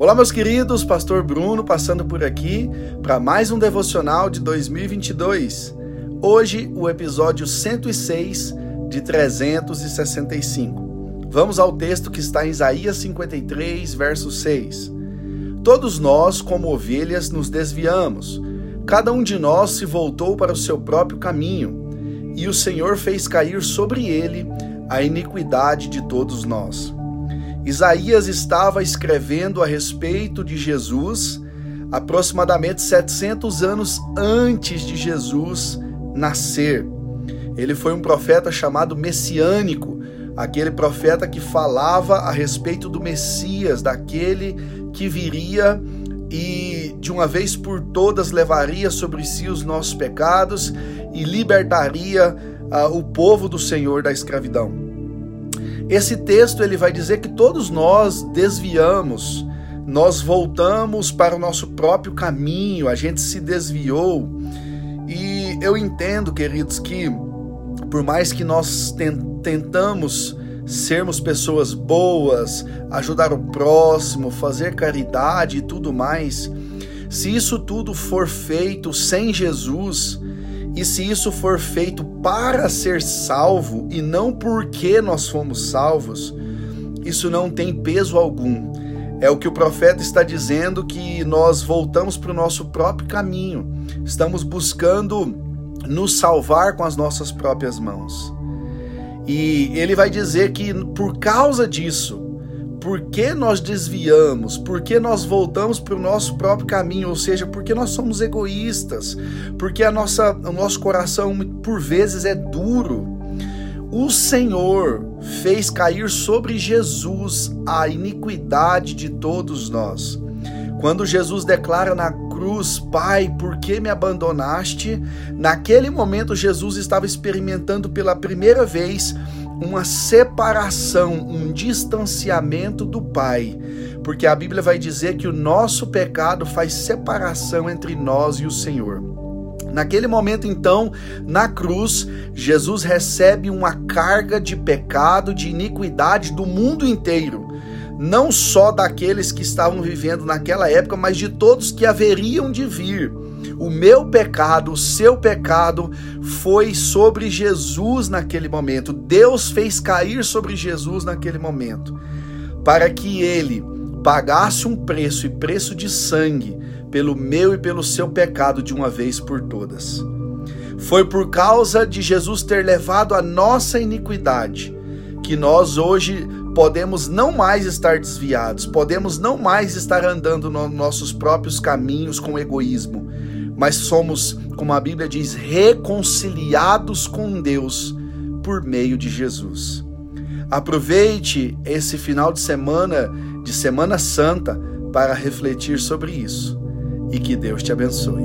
Olá, meus queridos, Pastor Bruno passando por aqui para mais um devocional de 2022. Hoje, o episódio 106 de 365. Vamos ao texto que está em Isaías 53, verso 6. Todos nós, como ovelhas, nos desviamos. Cada um de nós se voltou para o seu próprio caminho, e o Senhor fez cair sobre ele a iniquidade de todos nós. Isaías estava escrevendo a respeito de Jesus aproximadamente 700 anos antes de Jesus nascer. Ele foi um profeta chamado messiânico, aquele profeta que falava a respeito do Messias, daquele que viria e de uma vez por todas levaria sobre si os nossos pecados e libertaria uh, o povo do Senhor da escravidão. Esse texto ele vai dizer que todos nós desviamos, nós voltamos para o nosso próprio caminho, a gente se desviou. E eu entendo, queridos, que por mais que nós tentamos sermos pessoas boas, ajudar o próximo, fazer caridade e tudo mais, se isso tudo for feito sem Jesus, e se isso for feito para ser salvo e não porque nós fomos salvos, isso não tem peso algum. É o que o profeta está dizendo que nós voltamos para o nosso próprio caminho. Estamos buscando nos salvar com as nossas próprias mãos. E ele vai dizer que por causa disso, por que nós desviamos, por que nós voltamos para o nosso próprio caminho, ou seja, porque nós somos egoístas, porque a nossa, o nosso coração por vezes é duro. O Senhor fez cair sobre Jesus a iniquidade de todos nós. Quando Jesus declara na cruz, Pai, por que me abandonaste? Naquele momento, Jesus estava experimentando pela primeira vez uma separação, um distanciamento do Pai, porque a Bíblia vai dizer que o nosso pecado faz separação entre nós e o Senhor. Naquele momento, então, na cruz, Jesus recebe uma carga de pecado, de iniquidade do mundo inteiro não só daqueles que estavam vivendo naquela época, mas de todos que haveriam de vir. O meu pecado, o seu pecado foi sobre Jesus naquele momento. Deus fez cair sobre Jesus naquele momento, para que ele pagasse um preço e preço de sangue pelo meu e pelo seu pecado de uma vez por todas. Foi por causa de Jesus ter levado a nossa iniquidade que nós hoje podemos não mais estar desviados, podemos não mais estar andando nos nossos próprios caminhos com egoísmo, mas somos, como a Bíblia diz, reconciliados com Deus por meio de Jesus. Aproveite esse final de semana, de Semana Santa, para refletir sobre isso e que Deus te abençoe.